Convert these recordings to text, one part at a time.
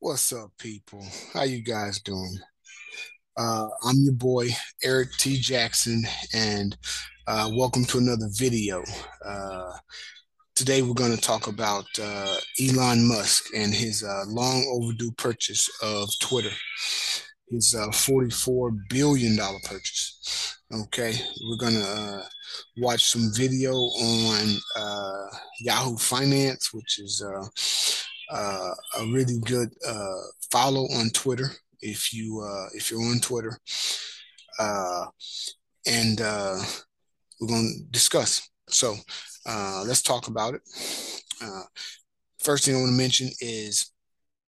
What's up, people? How you guys doing? Uh, I'm your boy Erik T. Jackson, and uh, welcome to another video. Uh, today, we're going to talk about uh, Elon Musk and his uh, long overdue purchase of Twitter, his uh, $44 billion purchase. Okay, we're to watch some video on Yahoo Finance, which is uh, a really good uh, follow on Twitter if you uh, if you're on Twitter, uh, and uh, we're going to discuss. So uh, let's talk about it. first thing I want to mention is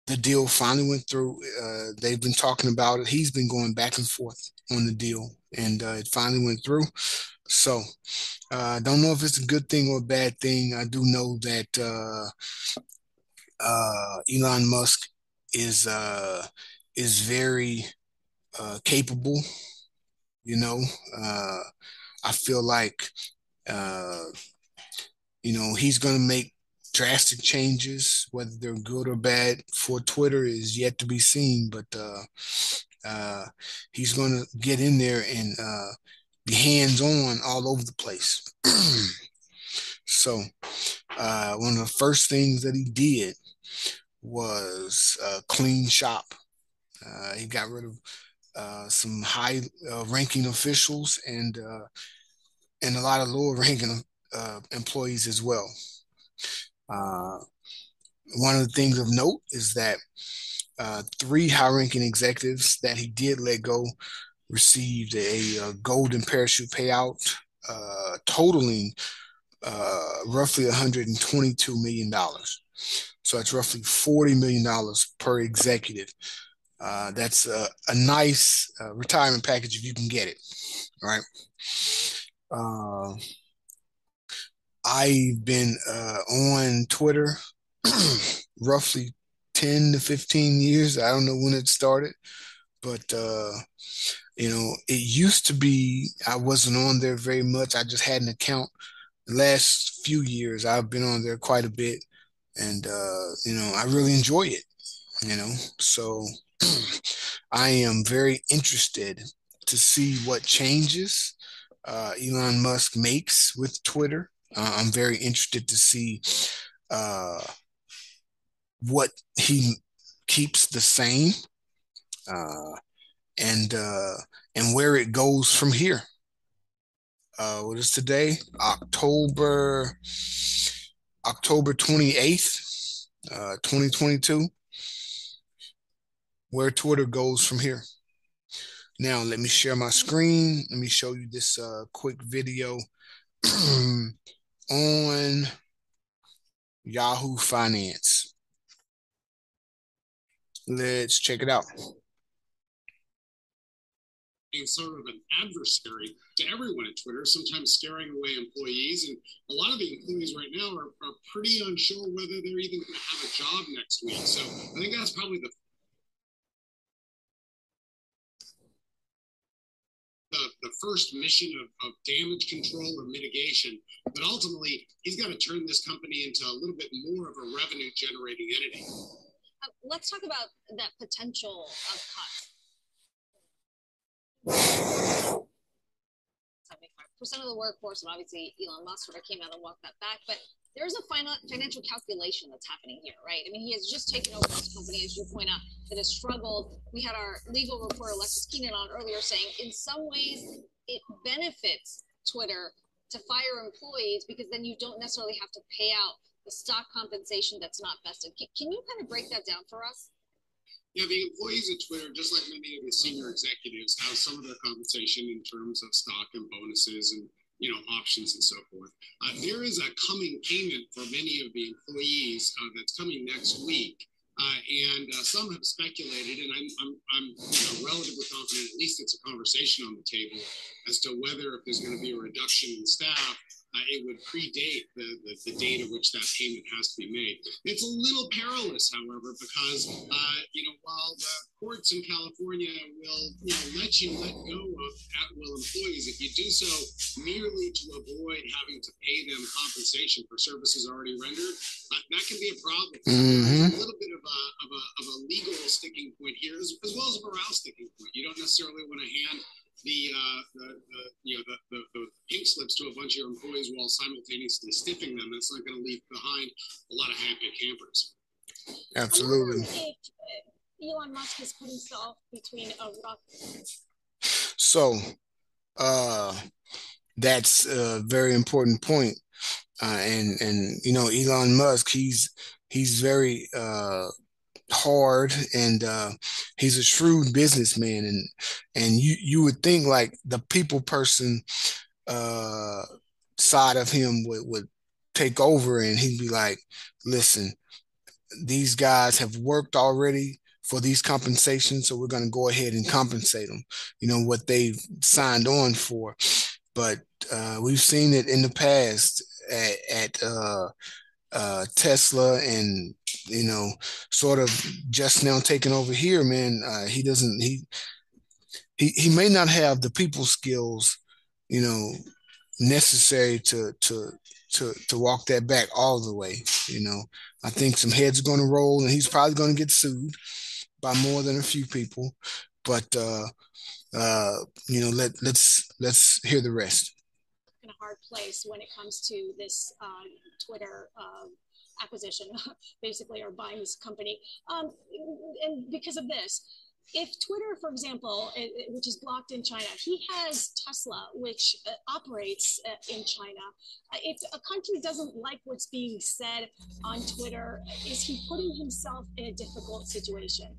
the deal finally went through. they've been talking about it. He's been going back and forth on the deal, and it finally went through. So I uh, don't know if it's a good thing or a bad thing. I do know that uh, uh, Elon Musk is uh, is very uh, capable. You know, uh, I feel like uh, you know he's going to make drastic changes, whether they're good or bad for Twitter is yet to be seen. But uh, uh, he's going to get in there and uh, be hands on all over the place. so, uh, one of the first things that he did was uh, clean shop. Uh, he got rid of uh, some high uh, ranking officials and uh, and a lot of lower ranking uh, employees as well. one of the things of note is that three high ranking executives that he did let go received a, a golden parachute payout totaling roughly $122 million. So it's roughly $40 million per executive. Uh, that's a, a nice uh, retirement package if you can get it. Right. Uh, I've been uh, on Twitter roughly 10 to 15 years. I don't know when it started, but uh, you know, it used to be I wasn't on there very much. I just had an account. Last few years, I've been on there quite a bit and uh, you know I really enjoy it. You know, so I am very interested to see what changes uh, Elon Musk makes with Twitter. Uh, I'm very interested to see uh, what he keeps the same uh, and uh, and where it goes from here. Uh, what is today? October October 28th, uh, 2022, where Twitter goes from here. Now, let me share my screen. Let me show you this uh, quick video on Yahoo Finance. Let's check it out being sort of an adversary to everyone at Twitter, sometimes scaring away employees. And a lot of the employees right now are, are pretty unsure whether they're even going to have a job next week. So I think that's probably the The, the, first mission of, of, damage control or mitigation, but ultimately he's got to turn this company into a little bit more of a revenue generating entity. Uh, let's talk about that potential of cuts. 75% of the workforce, and obviously Elon Musk sort of came out and walked that back. But there's a final, financial calculation that's happening here, right? I mean, he has just taken over this company, as you point out, that has struggled. We had our legal reporter, Alexis Keenan, on earlier saying in some ways it benefits Twitter to fire employees because then you don't necessarily have to pay out the stock compensation that's not vested. Can you kind of break that down for us? Yeah, the employees at Twitter, just like many of the senior executives, have some of their compensation in terms of stock and bonuses and you know options and so forth. Uh, there is a coming payment for many of the employees uh, that's coming next week. Uh, and uh, some have speculated, and I'm, I'm, I'm you know, relatively confident, at least it's a conversation on the table, as to whether if there's going to be a reduction in staff uh, it would predate the, the, the, date at which that payment has to be made. It's a little perilous, however, because uh, you know while the courts in California will you know let you let go of at-will employees if you do so merely to avoid having to pay them compensation for services already rendered, uh, that can be a problem. Mm-hmm. A little bit of a, of a, of a legal sticking point here, as, as well as a morale sticking point. You don't necessarily want to hand the, uh, the, the, you know the, the, the, pink slips to a bunch of your employees while simultaneously stiffing them. That's not going to leave behind a lot of happy campers. Absolutely. Elon Musk is putting himself between a rock. So, uh, that's a very important point. Uh, and and you know Elon Musk, he's he's very uh, hard and uh, he's a shrewd businessman and and you you would think like the people person uh, side of him would would take over and he'd be like listen these guys have worked already for these compensations so we're going to go ahead and compensate them you know what they've signed on for. But uh, we've seen it in the past at, at uh, uh, Tesla and you know, sort of just now taking over here, man. Uh, he doesn't he he he may not have the people skills, you know, necessary to to to to walk that back all the way. You know, I think some heads are going to roll, and he's probably going to get sued by more than a few people. But uh, uh, you know, let let's let's hear the rest. In a hard place when it comes to this uh, Twitter uh, acquisition, basically, or buying this company. Um, and because of this, if Twitter, for example, which is blocked in China, he has Tesla, which uh, operates uh, in China. Uh, if a country doesn't like what's being said on Twitter, is he putting himself in a difficult situation?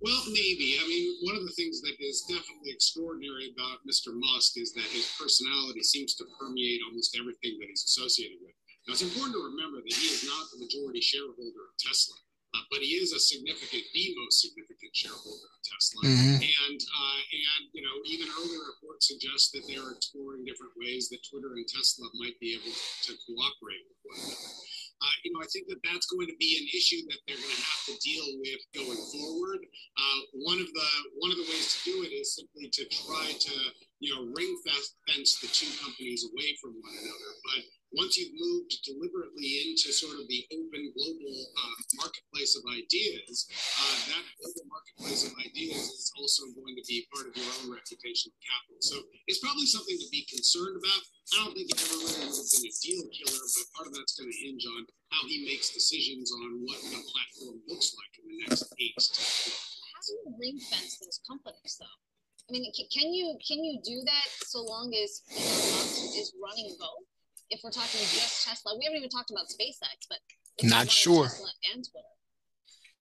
Well, maybe. I mean, one of the things that is definitely extraordinary about Mr. Musk is that his personality seems to permeate almost everything that he's associated with. Now, it's important to remember that he is not the majority shareholder of Tesla, uh, but he is a significant, the most significant shareholder of Tesla. Mm-hmm. And uh, and you know, even earlier reports suggest that they are exploring different ways that Twitter and Tesla might be able to cooperate with one another. Uh, you know, I think that that's going to be an issue that they're going to have to deal with going forward. Uh, one of the one of the ways to do it is simply to try to you know ring fence the two companies away from one another. But once you've moved deliberately into sort of the open global uh, marketplace of ideas, uh, that global marketplace of ideas is also going to be part of your own reputation of capital. So it's probably something to be concerned about. I don't think it ever really would have been a deal killer, but part of that's going to hinge on how he makes decisions on what the platform looks like in the next eight to How do you ring fence those companies, though? I mean, can you can you do that so long as Elon Musk is running both? if we're talking just Tesla, we haven't even talked about SpaceX, but not sure. Tesla and Twitter.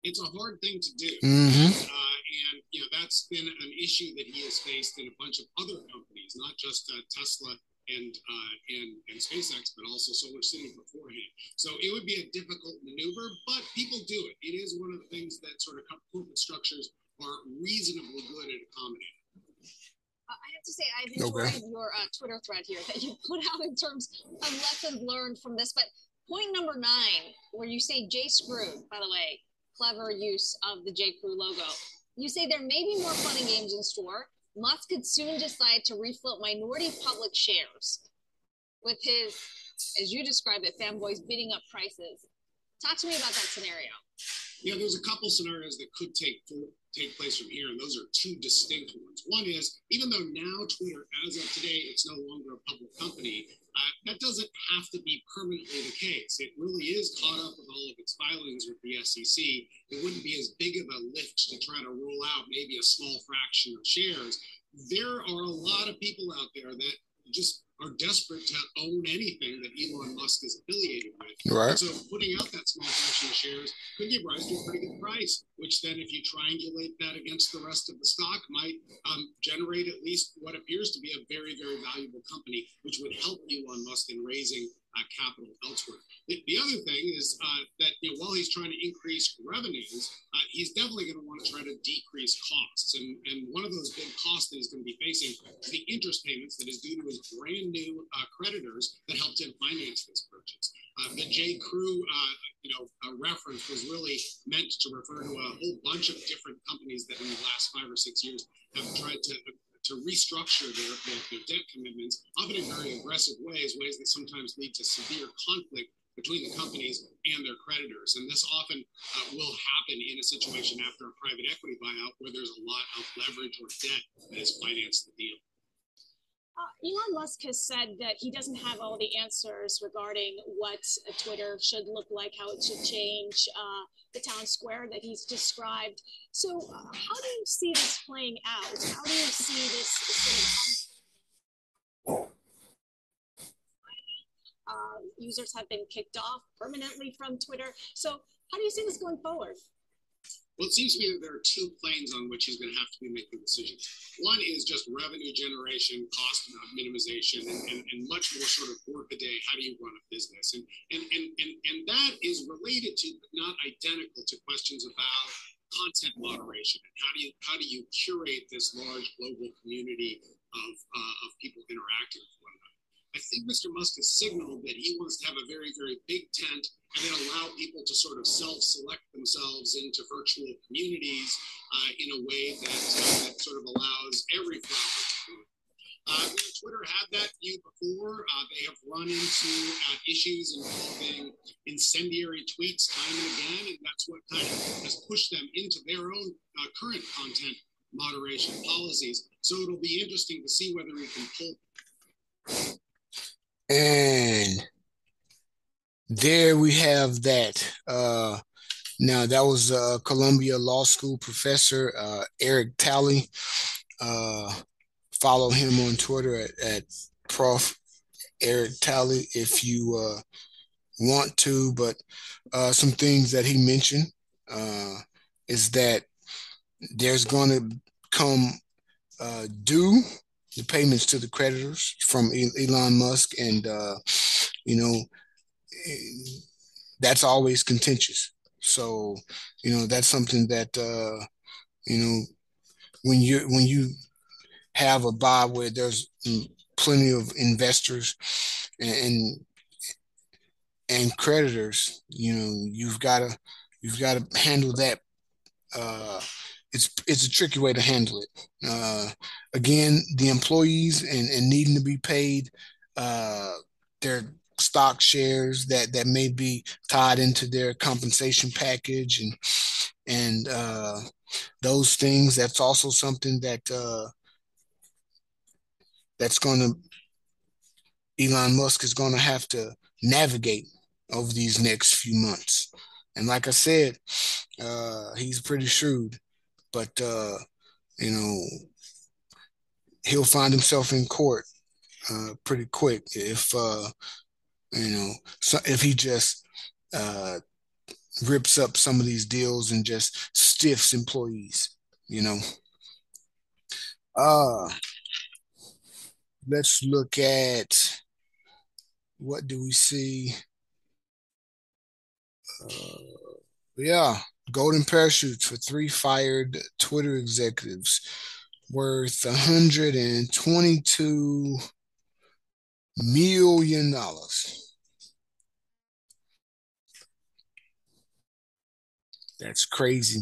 It's a hard thing to do, mm-hmm. uh, and you know that's been an issue that he has faced in a bunch of other companies, not just uh, Tesla and, uh, and and SpaceX, but also Solar City beforehand. So it would be a difficult maneuver, but people do it. It is one of the things that sort of corporate structures are reasonably good at accommodating. I have to say, I've enjoyed okay. your uh, Twitter thread here that you put out in terms of lessons learned from this. But point number nine, where you say J Screw, by the way, clever use of the J Crew logo. You say there may be more fun and games in store. Musk could soon decide to refloat minority public shares with his, as you describe it, fanboys bidding up prices. Talk to me about that scenario. Yeah, there's a couple scenarios that could take take place from here, and those are two distinct ones. One is even though now Twitter, as of today, it's no longer a public company, uh, that doesn't have to be permanently the case. It really is caught up with all of its filings with the SEC. It wouldn't be as big of a lift to try to roll out maybe a small fraction of shares. There are a lot of people out there that just are desperate to own anything that Elon Musk is affiliated with. Right. so putting out that small fraction of shares could give rise to a pretty good price, which then if you triangulate that against the rest of the stock might um, generate at least what appears to be a very, very valuable company, which would help Elon Musk in raising uh, capital elsewhere. The, the, other thing is uh, that you know, while he's trying to increase revenues, uh, he's definitely going to want to try to decrease costs. And, and one of those big costs that he's going to be facing is the interest payments that is due to his brand new uh, creditors that helped him finance this purchase. Uh, the J. Crew, uh, you know, reference was really meant to refer to a whole bunch of different companies that in the last five or six years have tried to to restructure their, their, their, debt commitments, often in very aggressive ways, ways that sometimes lead to severe conflict between the companies and their creditors. And this often uh, will happen in a situation after a private equity buyout where there's a lot of leverage or debt that has financed the deal. Uh, Elon Musk has said that he doesn't have all the answers regarding what Twitter should look like, how it should change, uh, the town square that he's described. So, uh, how do you see this playing out? How do you see this uh, users have been kicked off permanently from Twitter. So, how do you see this going forward? Well, it seems to me that there are two planes on which he's going to have to be making decisions. One is just revenue generation, cost minimization, and, and, and much more sort of work a day. How do you run a business? And, and, and, and, and that is related to, but not identical to questions about content moderation and how do you how do you curate this large global community of, uh, of people interacting with one another. I think Mr. Musk has signaled that he wants to have a very, very big tent and then allow people to sort of self-select themselves into virtual communities uh, in a way that, uh, that, sort of allows every flower to. Uh, Twitter had that view before. Uh, they have run into uh, issues involving incendiary tweets time and again, and that's what kind of has pushed them into their own uh, current content moderation policies. So it'll be interesting to see whether we can pull and there we have that. Uh, now, that was uh, Columbia Law School professor uh, Eric Talley. Uh, follow him on Twitter at, at Prof. Eric Talley if you uh, want to. But uh, some things that he mentioned uh, is that there's going to come uh, due the payments to the creditors from Elon Musk, and uh, you know that's always contentious. So you know that's something that uh, you know when you when you have a buy where there's plenty of investors and and creditors, you know you've got to you've got to handle that uh, it's it's a tricky way to handle it. Uh, again, the employees and, and needing to be paid uh, their stock shares that that may be tied into their compensation package and and uh, those things. That's also something that uh, that's going to Elon Musk is going to have to navigate over these next few months. And like I said, uh, he's pretty shrewd but uh, you know he'll find himself in court uh, pretty quick if uh, you know so if he just uh, rips up some of these deals and just stiffs employees. You know. Uh let's look at what do we see. Uh, yeah, golden parachutes for three fired Twitter executives worth 122 million dollars. That's crazy.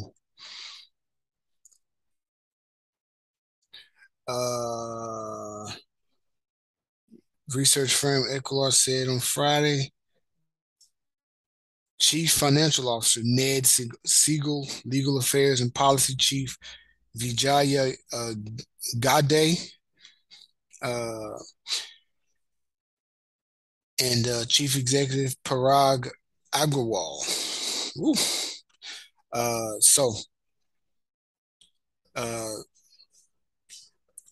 Uh, research firm Equilar said on Friday Chief Financial Officer Ned Segal, Legal Affairs and Policy Chief Vijaya uh, Gade, uh, and uh, Chief Executive Parag Agrawal. Uh, so, uh,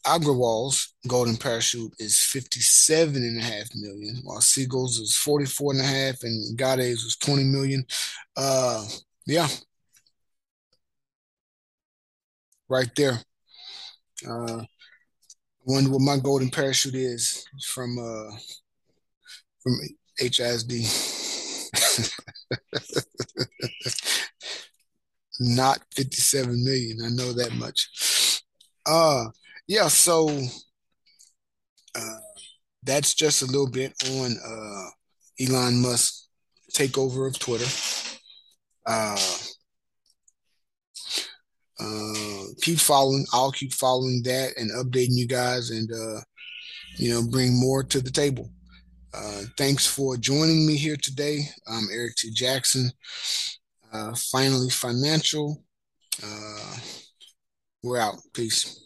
Agrawal's golden parachute is 57 and a half million, while Segal's is 44 and a half and Gade's was 20 million. Uh, yeah. Right there. Uh, wonder what my golden parachute is from uh from HISD. not 57 million. I know that much. Uh yeah, so uh that's just a little bit on uh Elon Musk takeover of Twitter. Uh uh keep following i'll keep following that and updating you guys and uh you know bring more to the table. Uh thanks for joining me here today. I'm Erik T. Jackson. Uh finally financial. Uh we're out. Peace